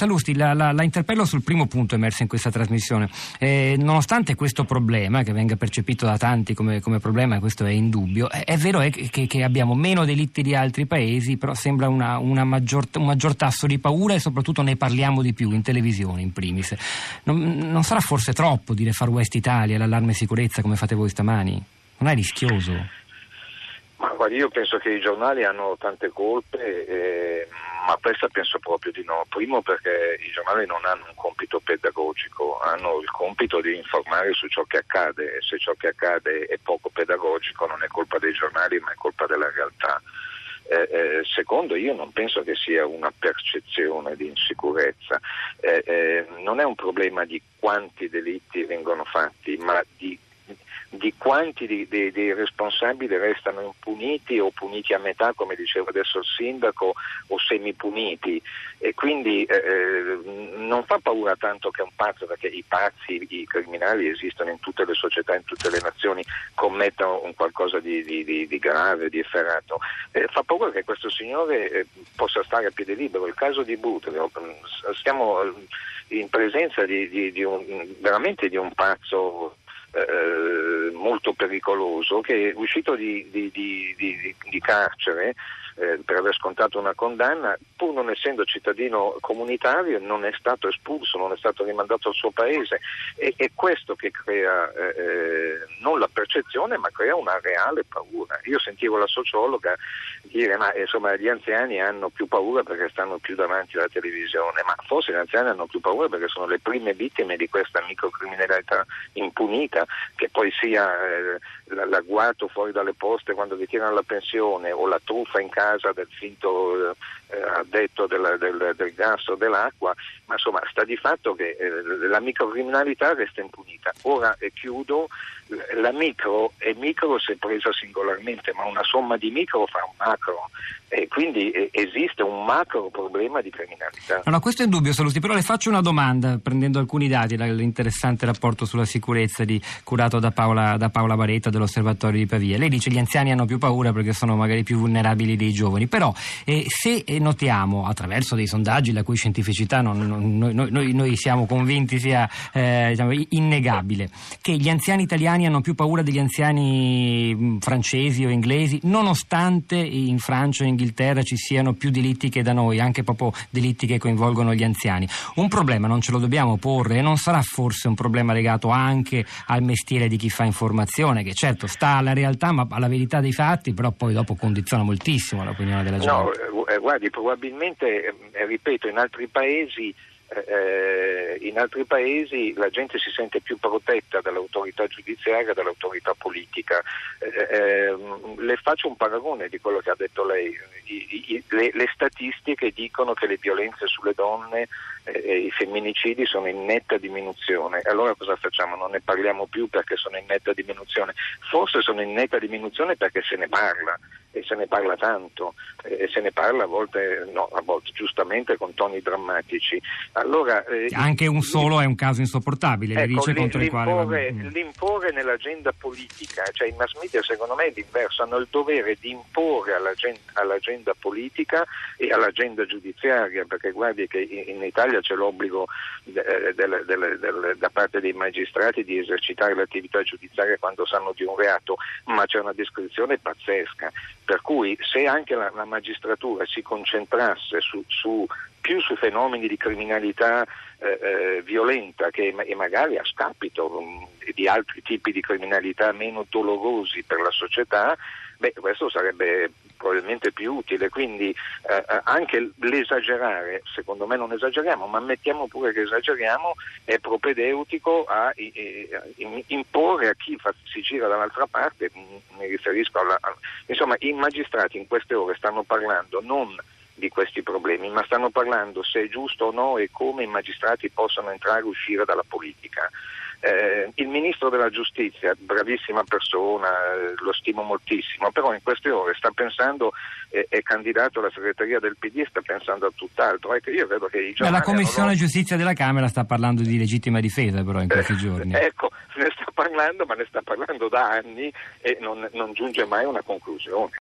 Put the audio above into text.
Salusti, la, la, la, interpello sul primo punto emerso in questa trasmissione. Eh, nonostante questo problema, che venga percepito da tanti come, come problema, questo è indubbio, è, è vero è che, che, abbiamo meno delitti di altri paesi, però sembra una, una maggior, un maggior tasso di paura e soprattutto ne parliamo di più in televisione in primis. Non, non sarà forse troppo dire Far West Italia, l'allarme sicurezza come fate voi stamani? Non è rischioso? Ma guardi, io penso che i giornali hanno tante colpe. Eh, ma questa penso proprio di no. Primo perché i giornali non hanno un compito pedagogico, hanno il compito di informare su ciò che accade e se ciò che accade è poco pedagogico non è colpa dei giornali ma è colpa della realtà. Eh, eh, secondo, io non penso che sia una percezione di insicurezza, eh, eh non è un problema di quanti delitti vengono fatti, ma di di quanti dei, dei, dei, responsabili restano impuniti o puniti a metà, come diceva adesso il sindaco, o semipuniti. E quindi eh, eh, non fa paura tanto che un pazzo, perché i pazzi, i criminali esistono in tutte le società, in tutte le nazioni, commettano un qualcosa di, di, di, di grave, di efferato. Eh, fa paura che questo signore eh, possa stare a piede libero. Il caso di Butlero, stiamo in presenza di, un, veramente di un pazzo eh, molto pericoloso che è uscito di, di, di, di carcere eh, per aver scontato una condanna, pur non essendo cittadino comunitario non è stato espulso, non è stato rimandato al suo paese. E, è questo che crea eh, eh, non la percezione ma crea una reale paura. Io sentivo la sociologa dire ma insomma gli anziani hanno più paura perché stanno più davanti alla televisione, ma forse gli anziani hanno più paura perché sono le prime vittime di questa microcriminalità impunita, che poi sia eh, l'agguato fuori dalle poste quando ritirano la pensione o la truffa in casa del finto eh, addetto del, del, del, gas o dell'acqua, ma insomma sta di fatto che eh, la microcriminalità resta impunita. Ora e chiudo, la micro è micro se presa singolarmente, ma una somma di micro fa un macro e quindi eh, esiste un macro problema di criminalità. No, questo è indubbio, Salusti, però le faccio una domanda prendendo alcuni dati, l'interessante rapporto sulla sicurezza di, curato da Paola, da Paola Baretta dell'Osservatorio di Pavia. Lei dice che gli anziani hanno più paura perché sono magari più vulnerabili dei giovani, però eh, se notiamo attraverso dei sondaggi la cui scientificità non, non, noi, noi, noi, siamo convinti sia eh, diciamo, innegabile, che gli anziani italiani hanno più paura degli anziani mm, francesi o inglesi, nonostante in Francia o in Inghilterra ci siano più delitti che da noi, anche proprio delitti che coinvolgono gli anziani. Un problema non ce lo dobbiamo porre e non sarà forse un problema legato anche al mestiere di chi fa informazione, che certo sta alla realtà ma alla verità dei fatti, però poi dopo condiziona moltissimo l'opinione della gente. No, eh, guardi, probabilmente, eh, ripeto, in altri paesi eh, in altri paesi la gente si sente più protetta dall'autorità giudiziaria, dall'autorità politica. Eh, eh, le faccio un paragone di quello che ha detto lei. I, i, le, le, statistiche dicono che le violenze sulle donne e eh, i femminicidi sono in netta diminuzione. Allora cosa facciamo? Non ne parliamo più perché sono in netta diminuzione. Forse sono in netta diminuzione perché se ne parla e se ne parla tanto e se ne parla a volte, no, a volte giustamente con toni drammatici. Allora, eh, Anche un solo è un caso insopportabile, ecco, dice contro l'imporre, il quale... L'imporre nell'agenda politica, cioè i mass media secondo me è l'inverso, hanno il dovere di imporre all'agenda, all'agenda politica e all'agenda giudiziaria, perché guardi che in Italia c'è l'obbligo de, de, de, da parte dei magistrati di esercitare l'attività giudiziaria quando sanno di un reato, ma c'è una descrizione pazzesca. Per cui se anche la, la magistratura si concentrasse su, su, più su fenomeni di criminalità eh, eh, violenta che, e magari a scapito um, di altri tipi di criminalità meno dolorosi per la società, beh, questo sarebbe probabilmente più utile, quindi eh, eh anche l'esagerare, secondo me non esageriamo, ma ammettiamo pure che esageriamo, è propedeutico a, imporre a chi fa, si gira dall'altra parte, mi riferisco alla... Insomma, i magistrati in queste ore stanno parlando non di questi problemi, ma stanno parlando se è giusto o no e come i magistrati possano entrare e uscire dalla politica. Eh, il ministro della giustizia, bravissima persona, eh, lo stimo moltissimo, però in queste ore sta pensando, eh, è candidato alla segreteria del PD, sta pensando a tutt'altro. Ecco, io vedo che i La Commissione hanno... Giustizia della Camera sta parlando di legittima difesa però in questi giorni. ecco, ne sta parlando, ma ne sta parlando da anni e non, non giunge mai a una conclusione.